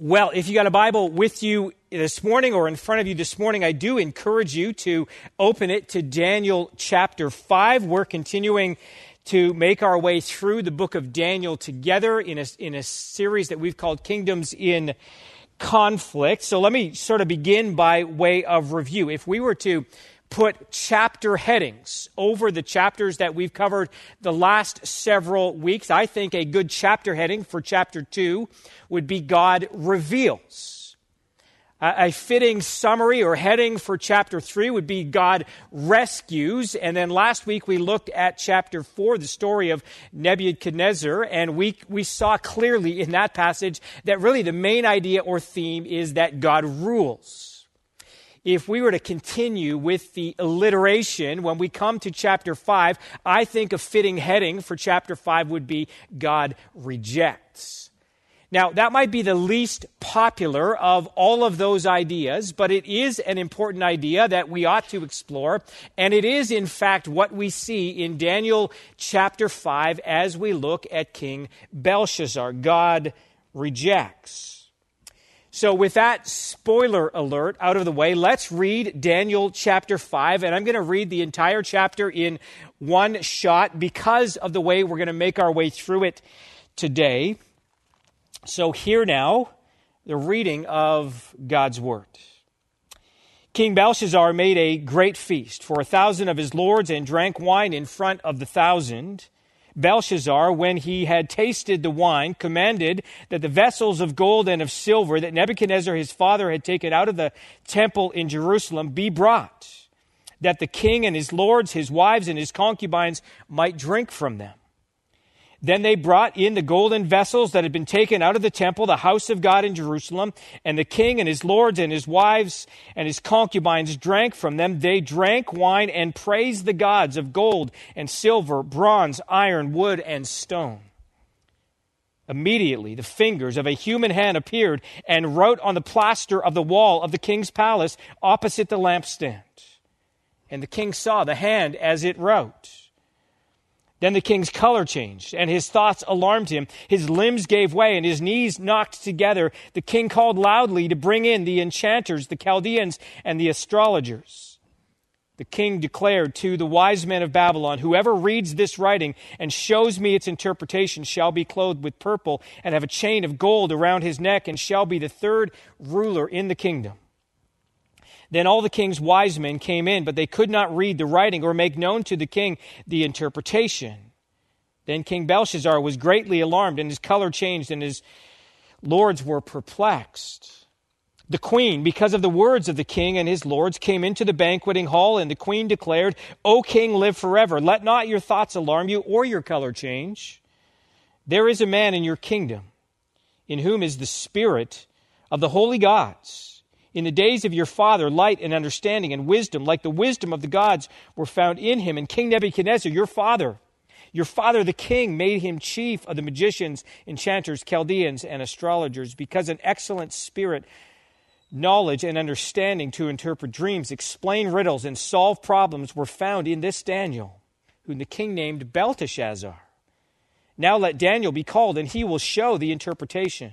Well, if you got a Bible with you this morning or in front of you this morning, I do encourage you to open it to Daniel chapter 5. We're continuing to make our way through the book of Daniel together in a, in a series that we've called Kingdoms in Conflict. So let me sort of begin by way of review. If we were to put chapter headings over the chapters that we've covered the last several weeks. I think a good chapter heading for chapter 2 would be God reveals. A fitting summary or heading for chapter 3 would be God rescues. And then last week we looked at chapter 4, the story of Nebuchadnezzar, and we, we saw clearly in that passage that really the main idea or theme is that God rules if we were to continue with the alliteration when we come to chapter 5, I think a fitting heading for chapter 5 would be God rejects. Now, that might be the least popular of all of those ideas, but it is an important idea that we ought to explore. And it is, in fact, what we see in Daniel chapter 5 as we look at King Belshazzar. God rejects. So, with that spoiler alert out of the way, let's read Daniel chapter 5. And I'm going to read the entire chapter in one shot because of the way we're going to make our way through it today. So, here now, the reading of God's word. King Belshazzar made a great feast for a thousand of his lords and drank wine in front of the thousand. Belshazzar, when he had tasted the wine, commanded that the vessels of gold and of silver that Nebuchadnezzar his father had taken out of the temple in Jerusalem be brought, that the king and his lords, his wives, and his concubines might drink from them. Then they brought in the golden vessels that had been taken out of the temple, the house of God in Jerusalem, and the king and his lords and his wives and his concubines drank from them. They drank wine and praised the gods of gold and silver, bronze, iron, wood, and stone. Immediately, the fingers of a human hand appeared and wrote on the plaster of the wall of the king's palace opposite the lampstand. And the king saw the hand as it wrote. Then the king's color changed, and his thoughts alarmed him. His limbs gave way, and his knees knocked together. The king called loudly to bring in the enchanters, the Chaldeans, and the astrologers. The king declared to the wise men of Babylon, Whoever reads this writing and shows me its interpretation shall be clothed with purple and have a chain of gold around his neck and shall be the third ruler in the kingdom. Then all the king's wise men came in, but they could not read the writing or make known to the king the interpretation. Then King Belshazzar was greatly alarmed, and his color changed, and his lords were perplexed. The queen, because of the words of the king and his lords, came into the banqueting hall, and the queen declared, O king, live forever. Let not your thoughts alarm you or your color change. There is a man in your kingdom in whom is the spirit of the holy gods. In the days of your father, light and understanding and wisdom, like the wisdom of the gods, were found in him. And King Nebuchadnezzar, your father, your father the king, made him chief of the magicians, enchanters, Chaldeans, and astrologers, because an excellent spirit, knowledge, and understanding to interpret dreams, explain riddles, and solve problems were found in this Daniel, whom the king named Belteshazzar. Now let Daniel be called, and he will show the interpretation.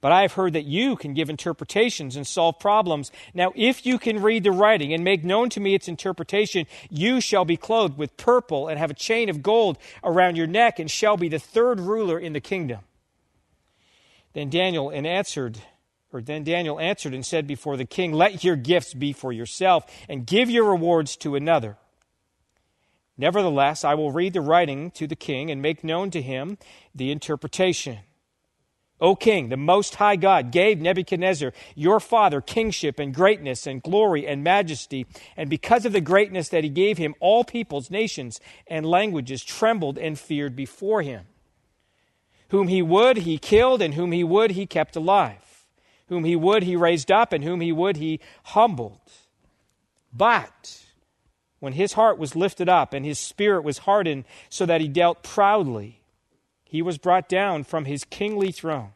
But I have heard that you can give interpretations and solve problems. Now, if you can read the writing and make known to me its interpretation, you shall be clothed with purple and have a chain of gold around your neck and shall be the third ruler in the kingdom. Then Daniel and answered, or then Daniel answered and said before the king, Let your gifts be for yourself and give your rewards to another. Nevertheless, I will read the writing to the king and make known to him the interpretation. O king, the most high God gave Nebuchadnezzar, your father, kingship and greatness and glory and majesty. And because of the greatness that he gave him, all peoples, nations, and languages trembled and feared before him. Whom he would, he killed, and whom he would, he kept alive. Whom he would, he raised up, and whom he would, he humbled. But when his heart was lifted up and his spirit was hardened so that he dealt proudly, he was brought down from his kingly throne,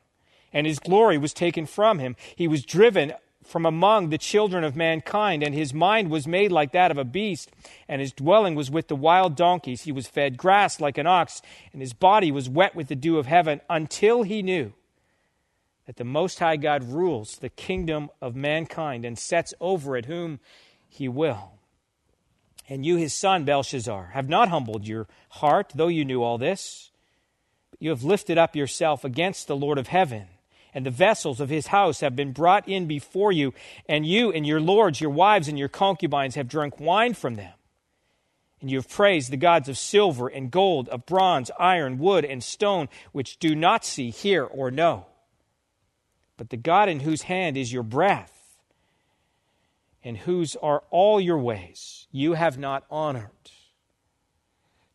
and his glory was taken from him. He was driven from among the children of mankind, and his mind was made like that of a beast, and his dwelling was with the wild donkeys. He was fed grass like an ox, and his body was wet with the dew of heaven, until he knew that the Most High God rules the kingdom of mankind and sets over it whom he will. And you, his son, Belshazzar, have not humbled your heart, though you knew all this. You have lifted up yourself against the Lord of heaven and the vessels of his house have been brought in before you, and you and your lords, your wives, and your concubines have drunk wine from them. And you have praised the gods of silver and gold, of bronze, iron, wood, and stone, which do not see, hear, or know. But the God in whose hand is your breath, and whose are all your ways, you have not honored.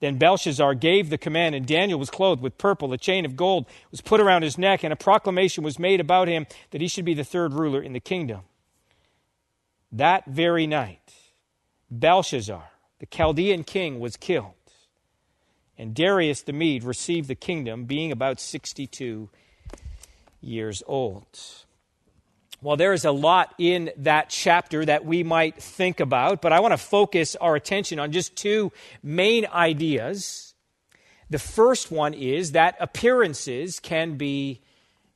Then Belshazzar gave the command, and Daniel was clothed with purple. A chain of gold was put around his neck, and a proclamation was made about him that he should be the third ruler in the kingdom. That very night, Belshazzar, the Chaldean king, was killed, and Darius the Mede received the kingdom, being about 62 years old. Well, there is a lot in that chapter that we might think about, but I want to focus our attention on just two main ideas. The first one is that appearances can be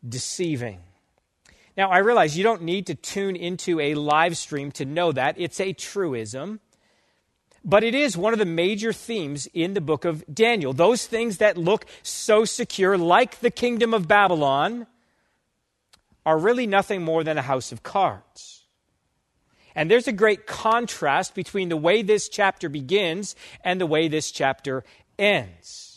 deceiving. Now, I realize you don't need to tune into a live stream to know that. It's a truism. But it is one of the major themes in the book of Daniel. Those things that look so secure, like the kingdom of Babylon, are really nothing more than a house of cards. And there's a great contrast between the way this chapter begins and the way this chapter ends.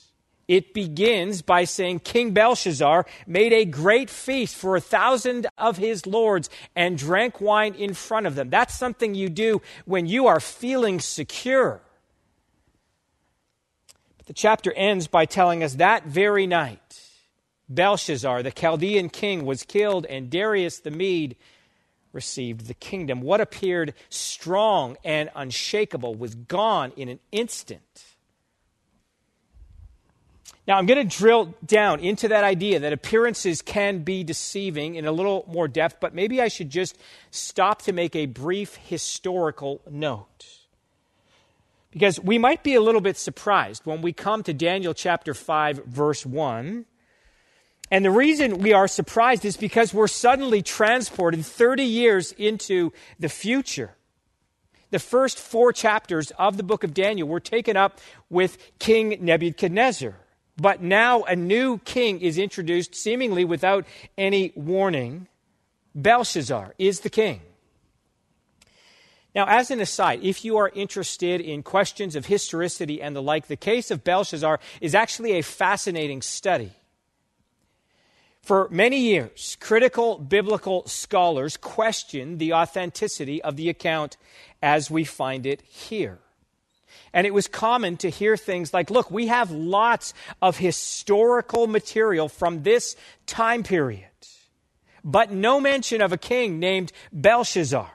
It begins by saying King Belshazzar made a great feast for a thousand of his lords and drank wine in front of them. That's something you do when you are feeling secure. But the chapter ends by telling us that very night, Belshazzar, the Chaldean king, was killed, and Darius the Mede received the kingdom. What appeared strong and unshakable was gone in an instant. Now, I'm going to drill down into that idea that appearances can be deceiving in a little more depth, but maybe I should just stop to make a brief historical note. Because we might be a little bit surprised when we come to Daniel chapter 5, verse 1 and the reason we are surprised is because we're suddenly transported 30 years into the future. The first four chapters of the book of Daniel were taken up with King Nebuchadnezzar. But now a new king is introduced, seemingly without any warning. Belshazzar is the king. Now, as an aside, if you are interested in questions of historicity and the like, the case of Belshazzar is actually a fascinating study. For many years, critical biblical scholars questioned the authenticity of the account as we find it here. And it was common to hear things like, look, we have lots of historical material from this time period, but no mention of a king named Belshazzar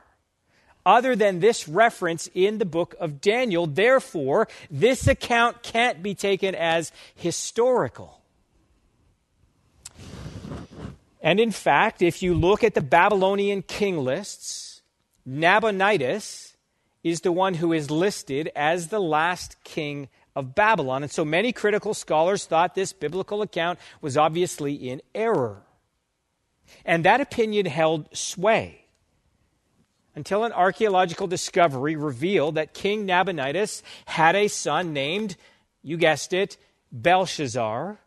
other than this reference in the book of Daniel. Therefore, this account can't be taken as historical. And in fact, if you look at the Babylonian king lists, Nabonidus is the one who is listed as the last king of Babylon. And so many critical scholars thought this biblical account was obviously in error. And that opinion held sway until an archaeological discovery revealed that King Nabonidus had a son named, you guessed it, Belshazzar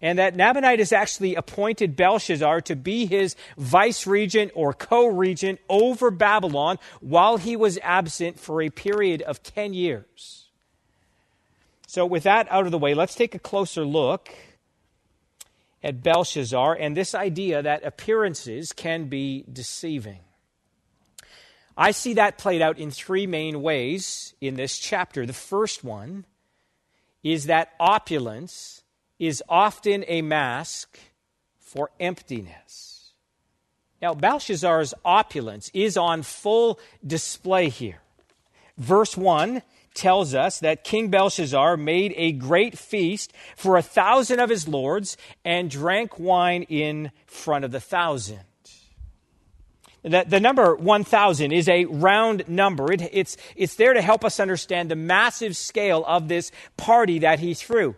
and that Nabonidus actually appointed Belshazzar to be his vice regent or co regent over Babylon while he was absent for a period of 10 years. So, with that out of the way, let's take a closer look at Belshazzar and this idea that appearances can be deceiving. I see that played out in three main ways in this chapter. The first one is that opulence is often a mask for emptiness. Now, Belshazzar's opulence is on full display here. Verse 1 tells us that King Belshazzar made a great feast for a thousand of his lords and drank wine in front of the thousand. The, number 1,000 is a round number. It, it's, it's there to help us understand the massive scale of this party that he threw.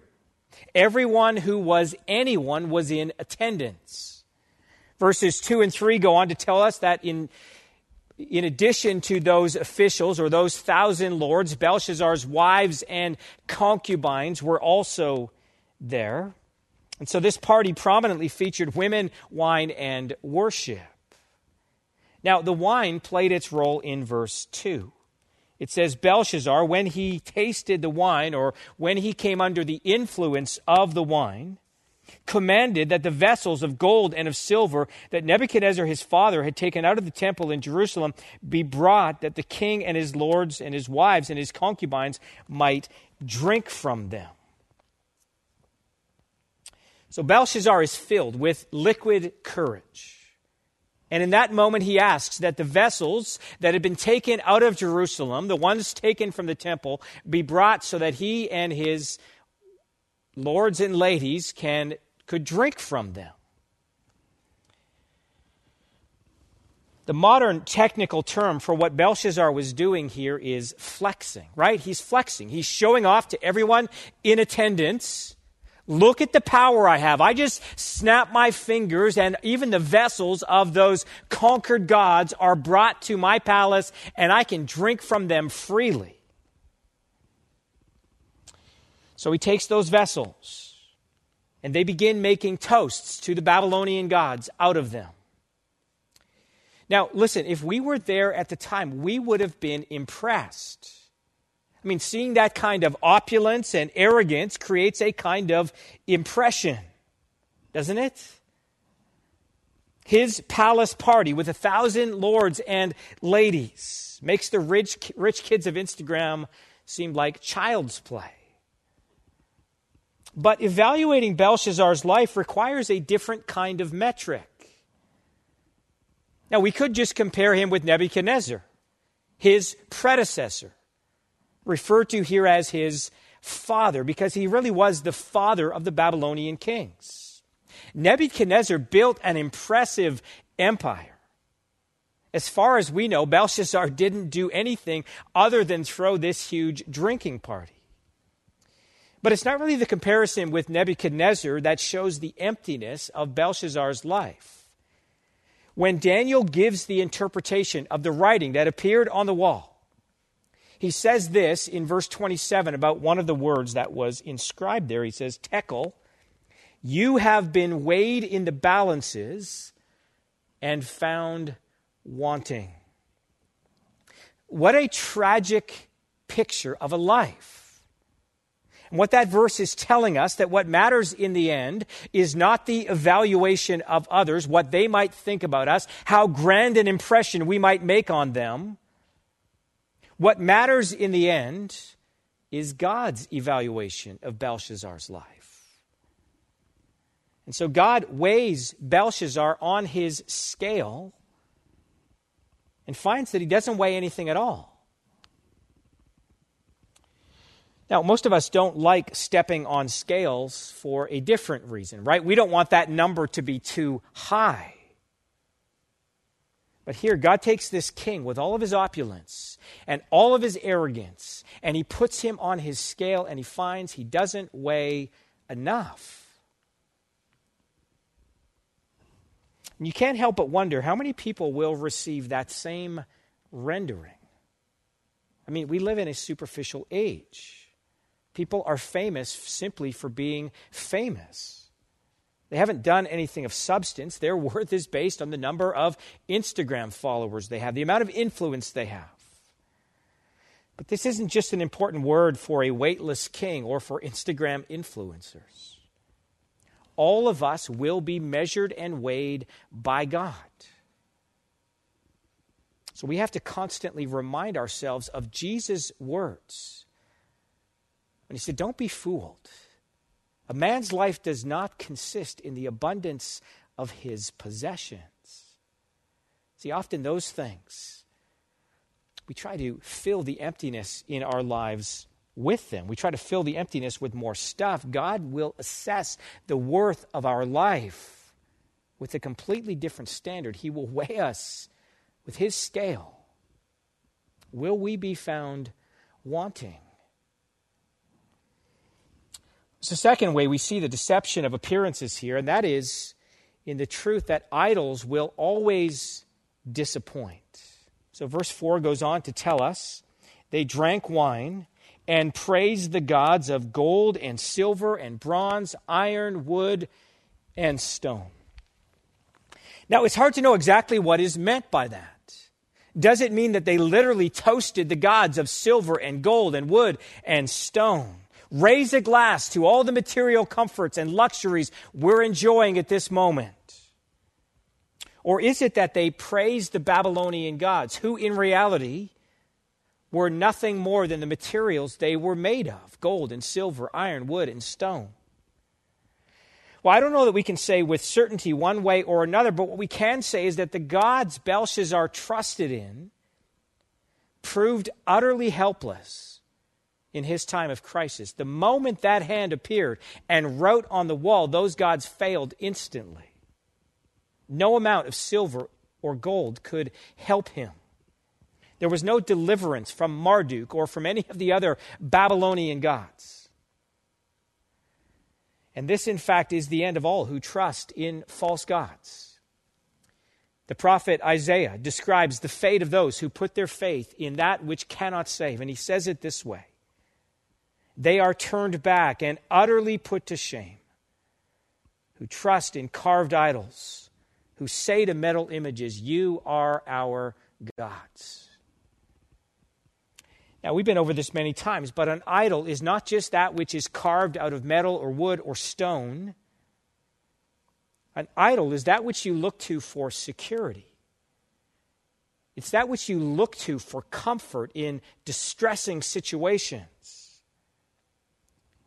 Everyone who was anyone was in attendance. Verses 2 and 3 go on to tell us that in, in addition to those officials or those thousand lords, Belshazzar's wives and concubines were also there. And so this party prominently featured women, wine, and worship. Now, the wine played its role in verse 2. It says, Belshazzar, when he tasted the wine, or when he came under the influence of the wine, commanded that the vessels of gold and of silver that Nebuchadnezzar his father had taken out of the temple in Jerusalem be brought, that the king and his lords and his wives and his concubines might drink from them. So Belshazzar is filled with liquid courage. And in that moment, he asks that the vessels that had been taken out of Jerusalem, the ones taken from the temple, be brought so that he and his lords and ladies can, could drink from them. The modern technical term for what Belshazzar was doing here is flexing, right? He's flexing. He's showing off to everyone in attendance Look at the power I have. I just snap my fingers, and even the vessels of those conquered gods are brought to my palace, and I can drink from them freely. So he takes those vessels, and they begin making toasts to the Babylonian gods out of them. Now, listen, if we were there at the time, we would have been impressed. I mean, seeing that kind of opulence and arrogance creates a kind of impression, doesn't it? His palace party with a thousand lords and ladies makes the rich, rich kids of Instagram seem like child's play. But evaluating Belshazzar's life requires a different kind of metric. Now, we could just compare him with Nebuchadnezzar, his predecessor referred to here as his father because he really was the father of the Babylonian kings. Nebuchadnezzar built an impressive empire. As far as we know, Belshazzar didn't do anything other than throw this huge drinking party. But it's not really the comparison with Nebuchadnezzar that shows the emptiness of Belshazzar's life. When Daniel gives the interpretation of the writing that appeared on the wall, he says this in verse 27 about one of the words that was inscribed there. He says, Tekel, you have been weighed in the balances and found wanting. What a tragic picture of a life. And what that verse is telling us that what matters in the end is not the evaluation of others, what they might think about us, how grand an impression we might make on them what matters in the end is God's evaluation of Belshazzar's life. And so God weighs Belshazzar on his scale and finds that he doesn't weigh anything at all. Now, most of us don't like stepping on scales for a different reason, right? We don't want that number to be too high. But here, God takes this king with all of his opulence and all of his arrogance, and he puts him on his scale, and he finds he doesn't weigh enough. And you can't help but wonder how many people will receive that same rendering. I mean, we live in a superficial age. People are famous simply for being famous. They haven't done anything of substance. Their worth is based on the number of Instagram followers they have, the amount of influence they have. But this isn't just an important word for a weightless king or for Instagram influencers. All of us will be measured and weighed by God. So we have to constantly remind ourselves of Jesus' words. When he said, Don't be fooled. A man's life does not consist in the abundance of his possessions. See, often those things, we try to fill the emptiness in our lives with them. We try to fill the emptiness with more stuff. God will assess the worth of our life with a completely different standard. He will weigh us with His scale. Will we be found wanting? It's the second way we see the deception of appearances here, and that is in the truth that idols will always disappoint. So, verse 4 goes on to tell us they drank wine and praised the gods of gold and silver and bronze, iron, wood, and stone. Now, it's hard to know exactly what is meant by that. Does it mean that they literally toasted the gods of silver and gold and wood and stone? Raise a glass to all the material comforts and luxuries we're enjoying at this moment? Or is it that they praised the Babylonian gods, who in reality were nothing more than the materials they were made of gold and silver, iron, wood, and stone? Well, I don't know that we can say with certainty one way or another, but what we can say is that the gods Belshazzar trusted in proved utterly helpless in his time of crisis. The moment that hand appeared and wrote on the wall, those gods failed instantly. No amount of silver or gold could help him. There was no deliverance from Marduk or from any of the other Babylonian gods. And this, in fact, is the end of all who trust in false gods. The prophet Isaiah describes the fate of those who put their faith in that which cannot save. And he says it this way they are turned back and utterly put to shame, who trust in carved idols, who say to metal images, You are our gods. Now, we've been over this many times, but an idol is not just that which is carved out of metal or wood or stone. An idol is that which you look to for security. It's that which you look to for comfort in distressing situations.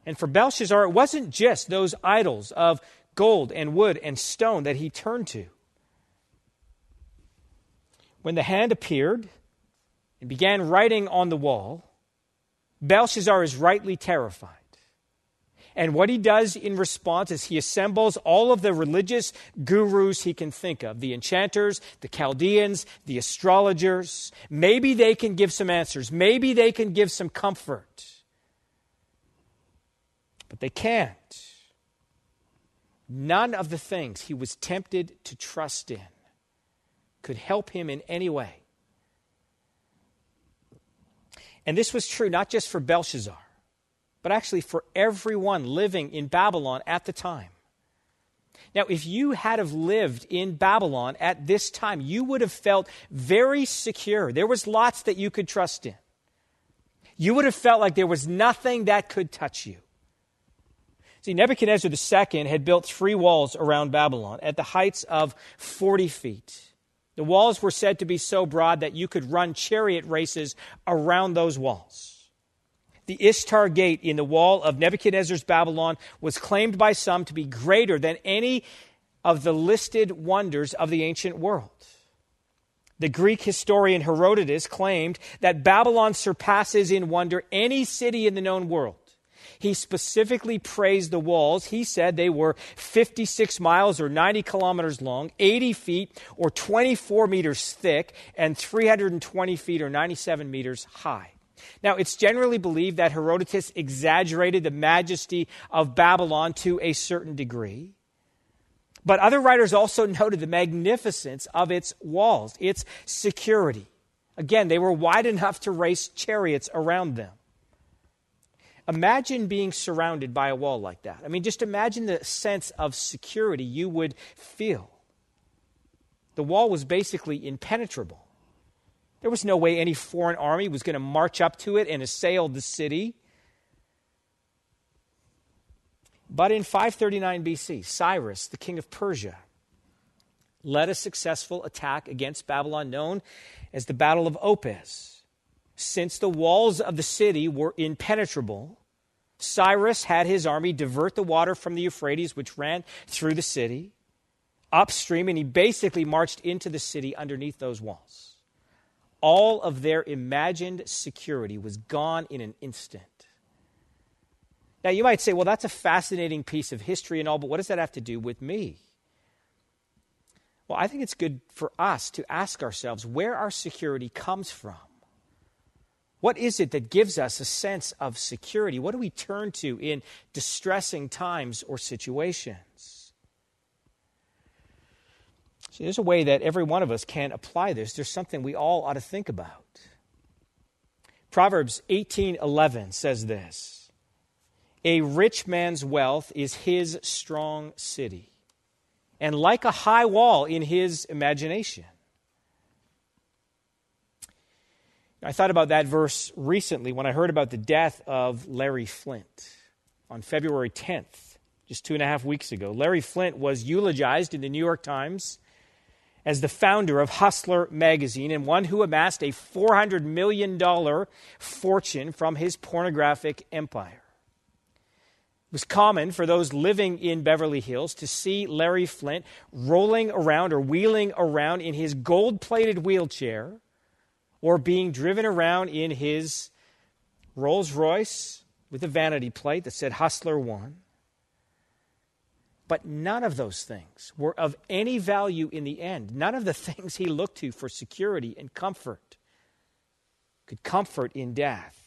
And for Belshazzar, it wasn't just those idols of gold and wood and stone that he turned to. When the hand appeared and began writing on the wall, Belshazzar is rightly terrified. And what he does in response is he assembles all of the religious gurus he can think of the enchanters, the Chaldeans, the astrologers. Maybe they can give some answers. Maybe they can give some comfort but they can't. None of the things he was tempted to trust in could help him in any way. And this was true not just for Belshazzar, but actually for everyone living in Babylon at the time. Now, if you had have lived in Babylon at this time, you would have felt very secure. There was lots that you could trust in. You would have felt like there was nothing that could touch you. See, Nebuchadnezzar II had built three walls around Babylon at the heights of 40 feet. The walls were said to be so broad that you could run chariot races around those walls. The Ishtar Gate in the wall of Nebuchadnezzar's Babylon was claimed by some to be greater than any of the listed wonders of the ancient world. The Greek historian Herodotus claimed that Babylon surpasses in wonder any city in the known world. He specifically praised the walls. He said they were 56 miles or 90 kilometers long, 80 feet or 24 meters thick, and 320 feet or 97 meters high. Now, it's generally believed that Herodotus exaggerated the majesty of Babylon to a certain degree. But other writers also noted the magnificence of its walls, its security. Again, they were wide enough to race chariots around them. Imagine being surrounded by a wall like that. I mean, just imagine the sense of security you would feel. The wall was basically impenetrable. There was no way any foreign army was going to march up to it and assail the city. But in 539 BC, Cyrus, the king of Persia, led a successful attack against Babylon known as the Battle of Opis. Since the walls of the city were impenetrable, Cyrus had his army divert the water from the Euphrates, which ran through the city, upstream, and he basically marched into the city underneath those walls. All of their imagined security was gone in an instant. Now, you might say, well, that's a fascinating piece of history and all, but what does that have to do with me? Well, I think it's good for us to ask ourselves where our security comes from. What is it that gives us a sense of security? What do we turn to in distressing times or situations? See, there's a way that every one of us can apply this. There's something we all ought to think about. Proverbs 18:11 says this: A rich man's wealth is his strong city, and like a high wall in his imagination. I thought about that verse recently when I heard about the death of Larry Flynt on February 10th, just two and a half weeks ago. Larry Flynt was eulogized in the New York Times as the founder of Hustler magazine and one who amassed a $400 million fortune from his pornographic empire. It was common for those living in Beverly Hills to see Larry Flynt rolling around or wheeling around in his gold plated wheelchair or being driven around in his Rolls Royce with a vanity plate that said Hustler 1. But none of those things were of any value in the end. None of the things he looked to for security and comfort could comfort in death.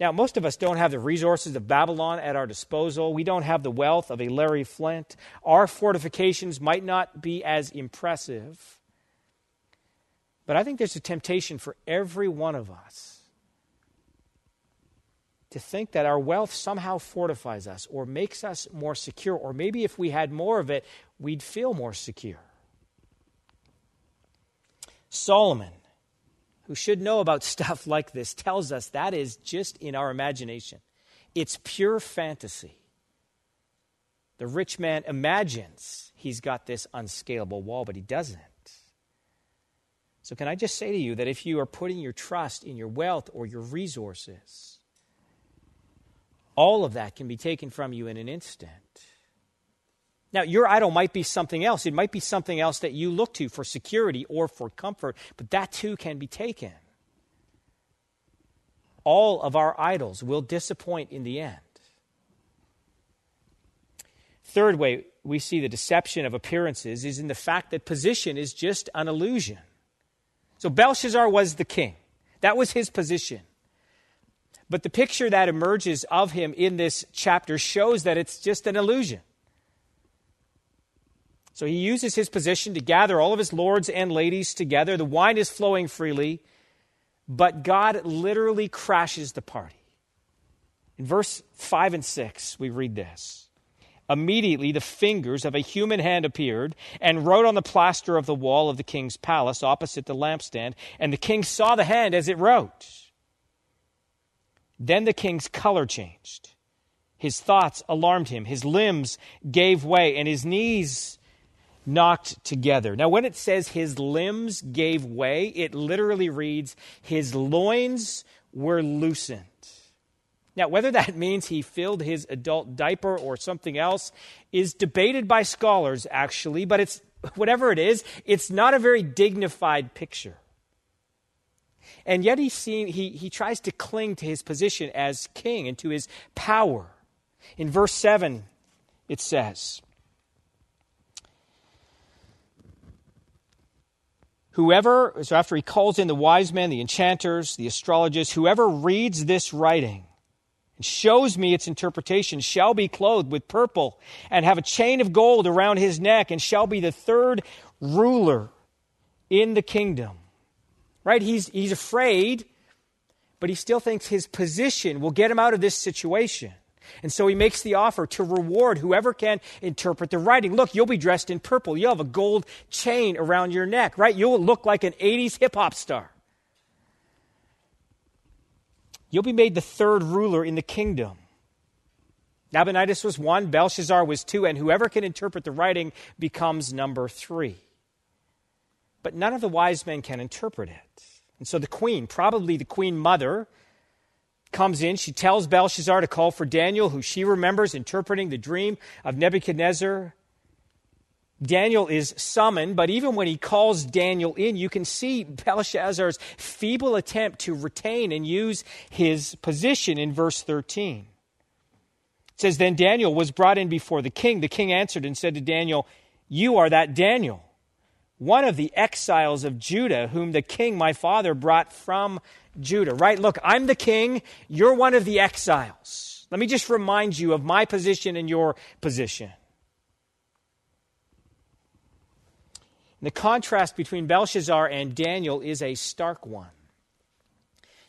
Now, most of us don't have the resources of Babylon at our disposal. We don't have the wealth of a Larry Flynt. Our fortifications might not be as impressive. But I think there's a temptation for every one of us to think that our wealth somehow fortifies us or makes us more secure, or maybe if we had more of it, we'd feel more secure. Solomon, who should know about stuff like this, tells us that is just in our imagination. It's pure fantasy. The rich man imagines he's got this unscalable wall, but he doesn't. So, can I just say to you that if you are putting your trust in your wealth or your resources, all of that can be taken from you in an instant. Now, your idol might be something else. It might be something else that you look to for security or for comfort, but that too can be taken. All of our idols will disappoint in the end. Third way we see the deception of appearances is in the fact that position is just an illusion. So Belshazzar was the king, that was his position. But the picture that emerges of him in this chapter shows that it's just an illusion. So he uses his position to gather all of his lords and ladies together. The wine is flowing freely, but God literally crashes the party. In verse 5 and 6, we read this. Immediately, the fingers of a human hand appeared and wrote on the plaster of the wall of the king's palace opposite the lampstand, and the king saw the hand as it wrote. Then the king's color changed. His thoughts alarmed him. His limbs gave way, and his knees knocked together. Now, when it says his limbs gave way, it literally reads, his loins were loosened. Now, whether that means he filled his adult diaper or something else is debated by scholars, actually, but it's whatever it is, it's not a very dignified picture. And yet he, seem, he, he tries to cling to his position as king and to his power. In verse 7, it says, Whoever, so after he calls in the wise men, the enchanters, the astrologers, whoever reads this writing and shows me its interpretation, shall be clothed with purple and have a chain of gold around his neck and shall be the third ruler in the kingdom. Right? He's, he's afraid, but he still thinks his position will get him out of this situation. And so he makes the offer to reward whoever can interpret the writing. Look, you'll be dressed in purple. You'll have a gold chain around your neck, right? You'll look like an 80s hip hop star. You'll be made the third ruler in the kingdom. Nabonidus was one, Belshazzar was two, and whoever can interpret the writing becomes number three. But none of the wise men can interpret it. And so the queen, probably the queen mother, comes in. She tells Belshazzar to call for Daniel, who she remembers interpreting the dream of Nebuchadnezzar. Daniel is summoned, but even when he calls Daniel in, you can see Belshazzar's feeble attempt to retain and use his position in verse 13. It says, Then Daniel was brought in before the king. The king answered and said to Daniel, You are that Daniel, one of the exiles of Judah, whom the king my father brought from Judah, right? Look, I'm the king. You're one of the exiles. Let me just remind you of my position and your position. The contrast between Belshazzar and Daniel is a stark one.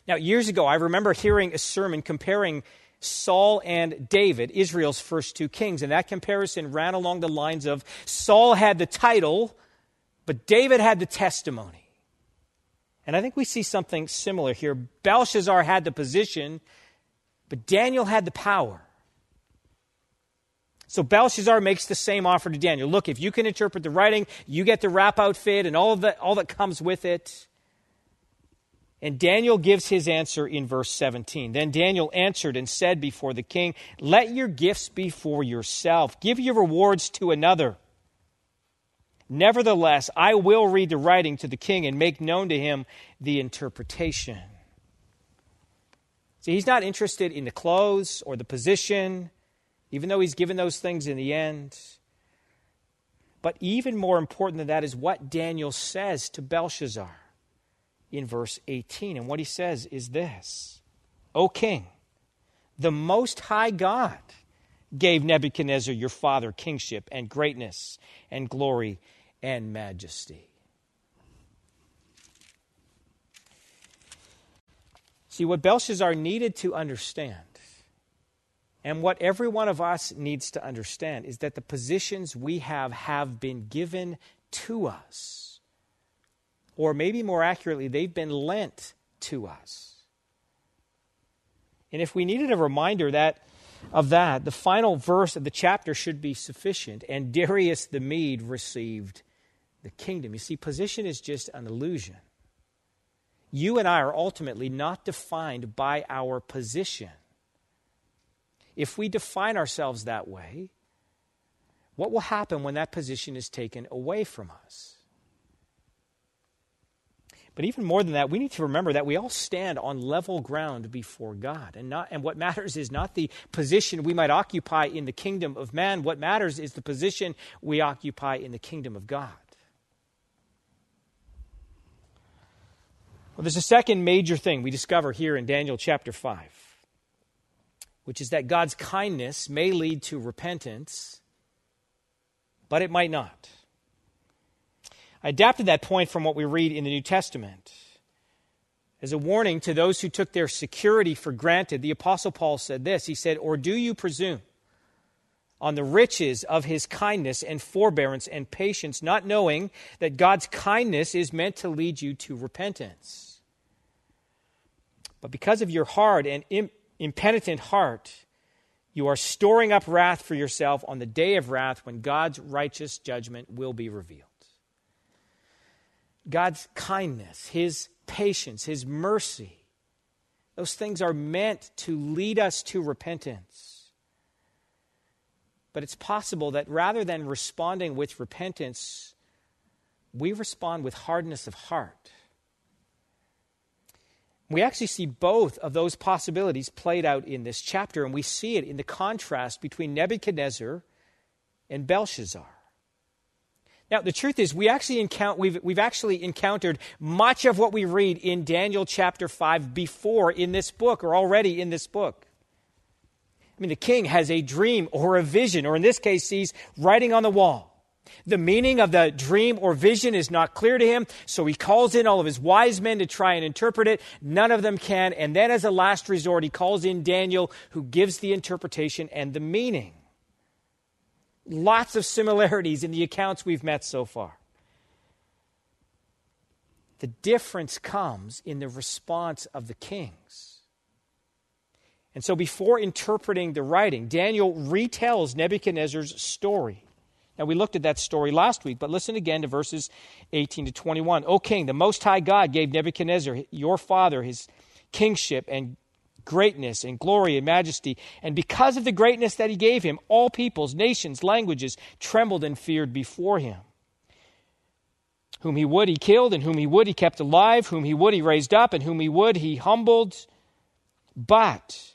Now, years ago, I remember hearing a sermon comparing Saul and David, Israel's first two kings, and that comparison ran along the lines of Saul had the title, but David had the testimony. And I think we see something similar here. Belshazzar had the position, but Daniel had the power. So Belshazzar makes the same offer to Daniel. Look, if you can interpret the writing, you get the rap outfit and all, the, all that comes with it. And Daniel gives his answer in verse 17. Then Daniel answered and said before the king, Let your gifts be for yourself, give your rewards to another. Nevertheless, I will read the writing to the king and make known to him the interpretation. See, he's not interested in the clothes or the position, even though he's given those things in the end. But even more important than that is what Daniel says to Belshazzar in verse 18. And what he says is this O king, the Most High God gave Nebuchadnezzar your father kingship and greatness and glory and majesty. See, what Belshazzar needed to understand, and what every one of us needs to understand, is that the positions we have have been given to us. Or maybe more accurately, they've been lent to us. And if we needed a reminder that of that, the final verse of the chapter should be sufficient. And Darius the Mede received the kingdom. You see, position is just an illusion. You and I are ultimately not defined by our position. If we define ourselves that way, what will happen when that position is taken away from us? But even more than that, we need to remember that we all stand on level ground before God. And, not, and what matters is not the position we might occupy in the kingdom of man. What matters is the position we occupy in the kingdom of God. Well, there's a second major thing we discover here in Daniel chapter 5, which is that God's kindness may lead to repentance, but it might not. I adapted that point from what we read in the New Testament. As a warning to those who took their security for granted, the Apostle Paul said this He said, Or do you presume on the riches of his kindness and forbearance and patience, not knowing that God's kindness is meant to lead you to repentance? But because of your hard and impenitent heart, you are storing up wrath for yourself on the day of wrath when God's righteous judgment will be revealed. God's kindness, His patience, His mercy, those things are meant to lead us to repentance. But it's possible that rather than responding with repentance, we respond with hardness of heart we actually see both of those possibilities played out in this chapter, and we see it in the contrast between Nebuchadnezzar and Belshazzar. Now, the truth is, we actually encounter, we've, we've actually encountered much of what we read in Daniel chapter 5 before in this book, or already in this book. I mean, the king has a dream or a vision, or in this case, sees writing on the wall. The meaning of the dream or vision is not clear to him, so he calls in all of his wise men to try and interpret it. None of them can. And then, as a last resort, he calls in Daniel, who gives the interpretation and the meaning. Lots of similarities in the accounts we've met so far. The difference comes in the response of the kings. And so, before interpreting the writing, Daniel retells Nebuchadnezzar's story. Now, we looked at that story last week, but listen again to verses 18 to 21. O king, the Most High God gave Nebuchadnezzar, your father, his kingship and greatness and glory and majesty. And because of the greatness that he gave him, all peoples, nations, languages trembled and feared before him. Whom he would, he killed, and whom he would, he kept alive, whom he would, he raised up, and whom he would, he humbled. But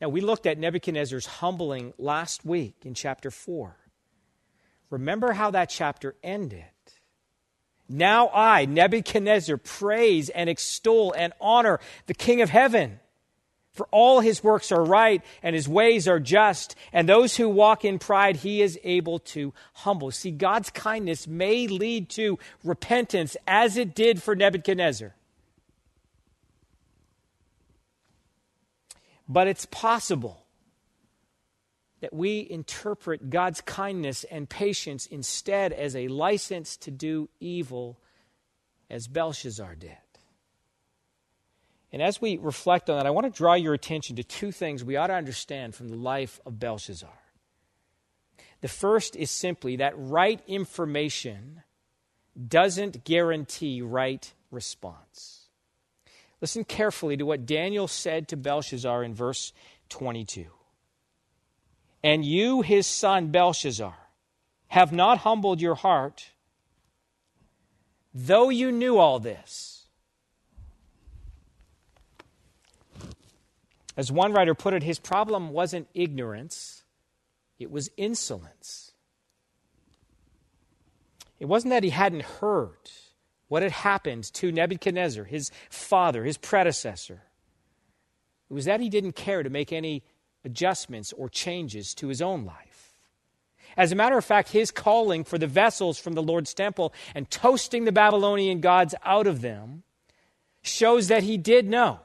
Now, we looked at Nebuchadnezzar's humbling last week in chapter 4. Remember how that chapter ended. Now I, Nebuchadnezzar, praise and extol and honor the King of heaven. For all his works are right and his ways are just, and those who walk in pride he is able to humble. See, God's kindness may lead to repentance as it did for Nebuchadnezzar. But it's possible that we interpret God's kindness and patience instead as a license to do evil, as Belshazzar did. And as we reflect on that, I want to draw your attention to two things we ought to understand from the life of Belshazzar. The first is simply that right information doesn't guarantee right response. Listen carefully to what Daniel said to Belshazzar in verse 22. And you, his son Belshazzar, have not humbled your heart, though you knew all this. As one writer put it, his problem wasn't ignorance, it was insolence. It wasn't that he hadn't heard what had happened to Nebuchadnezzar, his father, his predecessor. It was that he didn't care to make any adjustments or changes to his own life. As a matter of fact, his calling for the vessels from the Lord's temple and toasting the Babylonian gods out of them shows that he did know.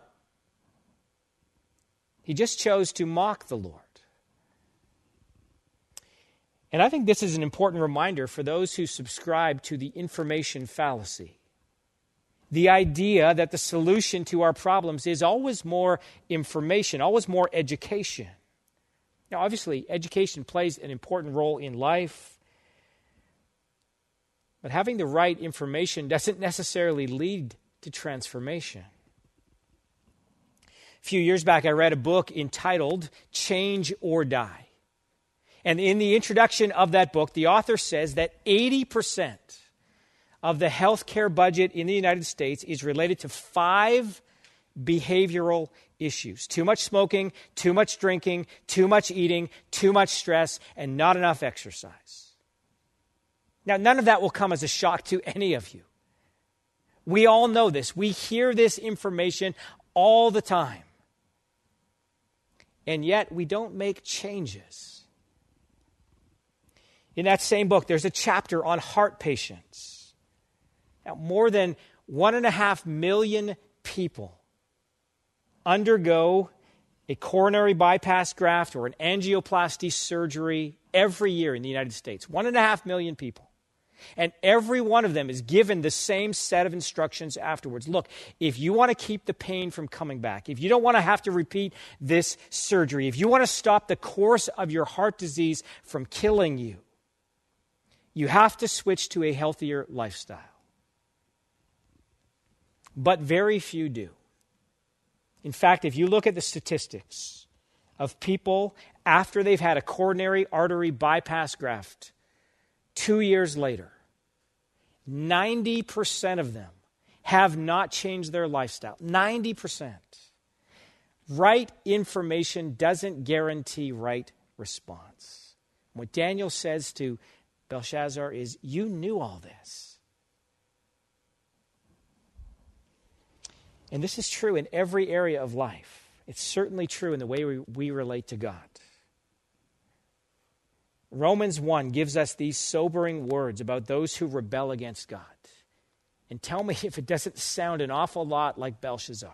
He just chose to mock the Lord. And I think this is an important reminder for those who subscribe to the information fallacy. The idea that the solution to our problems is always more information, always more education. Now, obviously, education plays an important role in life, but having the right information doesn't necessarily lead to transformation. A few years back, I read a book entitled Change or Die. And in the introduction of that book, the author says that 80% of the healthcare budget in the United States is related to five behavioral issues too much smoking, too much drinking, too much eating, too much stress, and not enough exercise. Now, none of that will come as a shock to any of you. We all know this. We hear this information all the time. And yet, we don't make changes. In that same book, there's a chapter on heart patients. Now, more than one and a half million people undergo a coronary bypass graft or an angioplasty surgery every year in the United States. One and a half million people. And every one of them is given the same set of instructions afterwards. Look, if you want to keep the pain from coming back, if you don't want to have to repeat this surgery, if you want to stop the course of your heart disease from killing you, you have to switch to a healthier lifestyle. But very few do. In fact, if you look at the statistics of people after they've had a coronary artery bypass graft, two years later, 90% of them have not changed their lifestyle. 90%. Right information doesn't guarantee right response. What Daniel says to Belshazzar is, You knew all this. And this is true in every area of life. It's certainly true in the way we, we relate to God. Romans 1 gives us these sobering words about those who rebel against God. And tell me if it doesn't sound an awful lot like Belshazzar.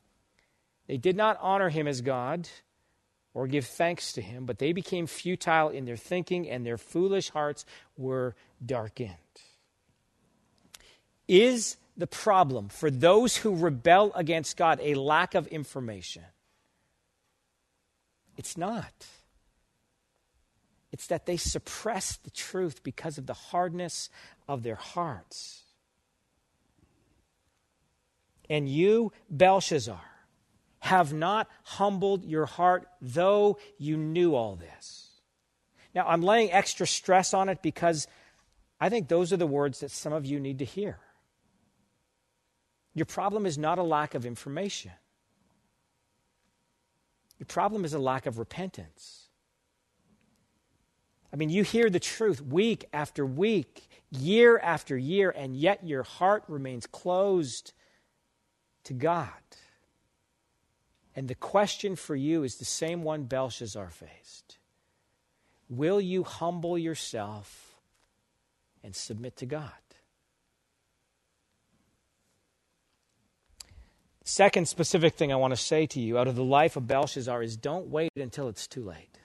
they did not honor him as God or give thanks to him, but they became futile in their thinking, and their foolish hearts were darkened. Is the problem for those who rebel against God a lack of information? It's not. It's that they suppress the truth because of the hardness of their hearts. And you, Belshazzar, have not humbled your heart, though you knew all this. Now, I'm laying extra stress on it because I think those are the words that some of you need to hear. Your problem is not a lack of information, your problem is a lack of repentance. I mean, you hear the truth week after week, year after year, and yet your heart remains closed to God. And the question for you is the same one Belshazzar faced Will you humble yourself and submit to God? Second specific thing I want to say to you out of the life of Belshazzar is don't wait until it's too late.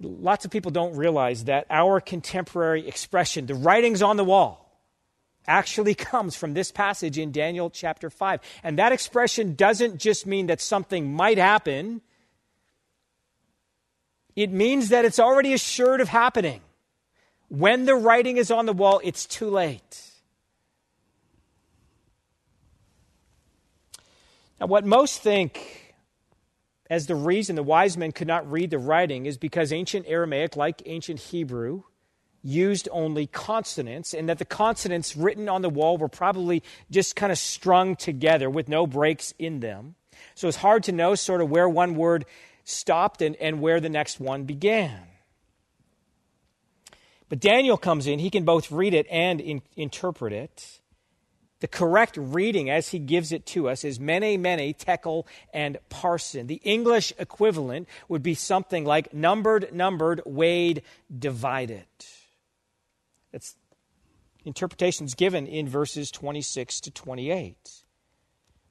Lots of people don't realize that our contemporary expression, the writings on the wall, actually comes from this passage in Daniel chapter 5. And that expression doesn't just mean that something might happen, it means that it's already assured of happening. When the writing is on the wall, it's too late. Now, what most think as the reason the wise men could not read the writing is because ancient Aramaic, like ancient Hebrew, used only consonants, and that the consonants written on the wall were probably just kind of strung together with no breaks in them. So it's hard to know sort of where one word stopped and, and where the next one began. But Daniel comes in, he can both read it and in, interpret it. The correct reading as he gives it to us is mene, mene, tekel, and parsin. The English equivalent would be something like numbered, numbered, weighed, divided. It's interpretations given in verses 26 to 28.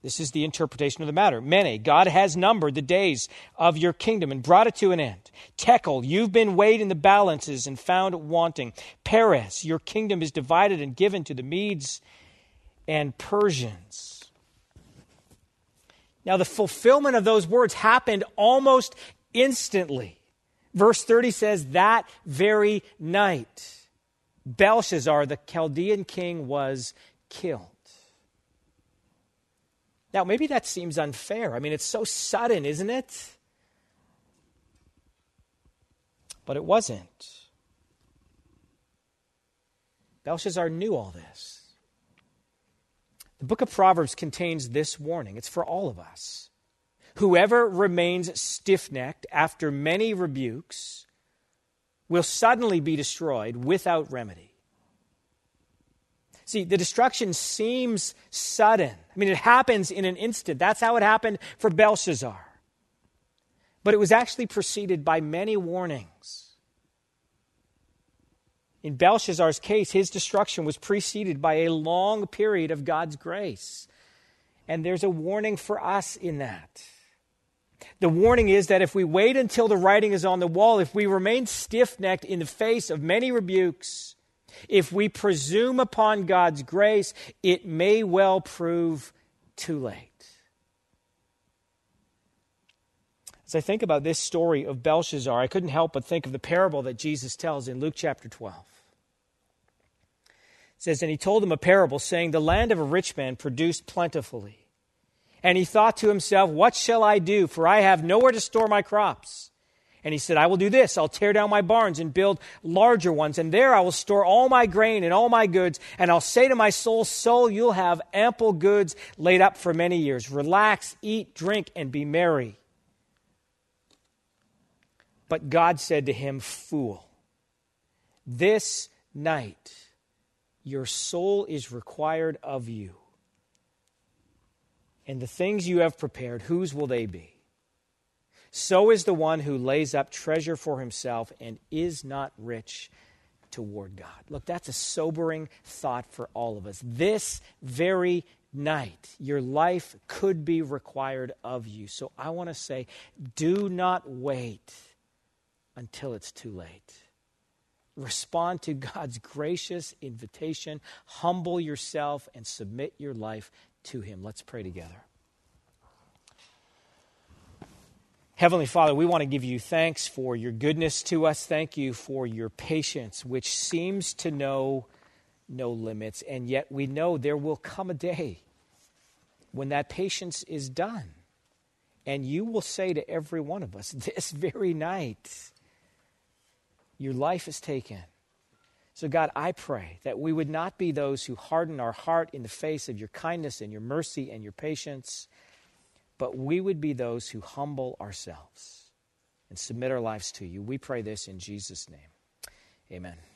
This is the interpretation of the matter. Mene, God has numbered the days of your kingdom and brought it to an end. Tekel, you've been weighed in the balances and found wanting. Peres, your kingdom is divided and given to the Medes and Persians. Now, the fulfillment of those words happened almost instantly. Verse 30 says, that very night. Belshazzar, the Chaldean king, was killed. Now, maybe that seems unfair. I mean, it's so sudden, isn't it? But it wasn't. Belshazzar knew all this. The book of Proverbs contains this warning it's for all of us. Whoever remains stiff necked after many rebukes will suddenly be destroyed without remedy. See, the destruction seems sudden. I mean, it happens in an instant. That's how it happened for Belshazzar. But it was actually preceded by many warnings. In Belshazzar's case, his destruction was preceded by a long period of God's grace. And there's a warning for us in that. The warning is that if we wait until the writing is on the wall, if we remain stiff necked in the face of many rebukes, if we presume upon God's grace, it may well prove too late. As I think about this story of Belshazzar, I couldn't help but think of the parable that Jesus tells in Luke chapter 12. It says, And he told them a parable, saying, The land of a rich man produced plentifully. And he thought to himself, What shall I do? For I have nowhere to store my crops. And he said, I will do this. I'll tear down my barns and build larger ones. And there I will store all my grain and all my goods. And I'll say to my soul, Soul, you'll have ample goods laid up for many years. Relax, eat, drink, and be merry. But God said to him, Fool, this night your soul is required of you. And the things you have prepared, whose will they be? So is the one who lays up treasure for himself and is not rich toward God. Look, that's a sobering thought for all of us. This very night, your life could be required of you. So I want to say, do not wait until it's too late. Respond to God's gracious invitation, humble yourself, and submit your life to Him. Let's pray together. Heavenly Father, we want to give you thanks for your goodness to us. Thank you for your patience, which seems to know no limits. And yet we know there will come a day when that patience is done. And you will say to every one of us this very night, your life is taken. So, God, I pray that we would not be those who harden our heart in the face of your kindness and your mercy and your patience, but we would be those who humble ourselves and submit our lives to you. We pray this in Jesus' name. Amen.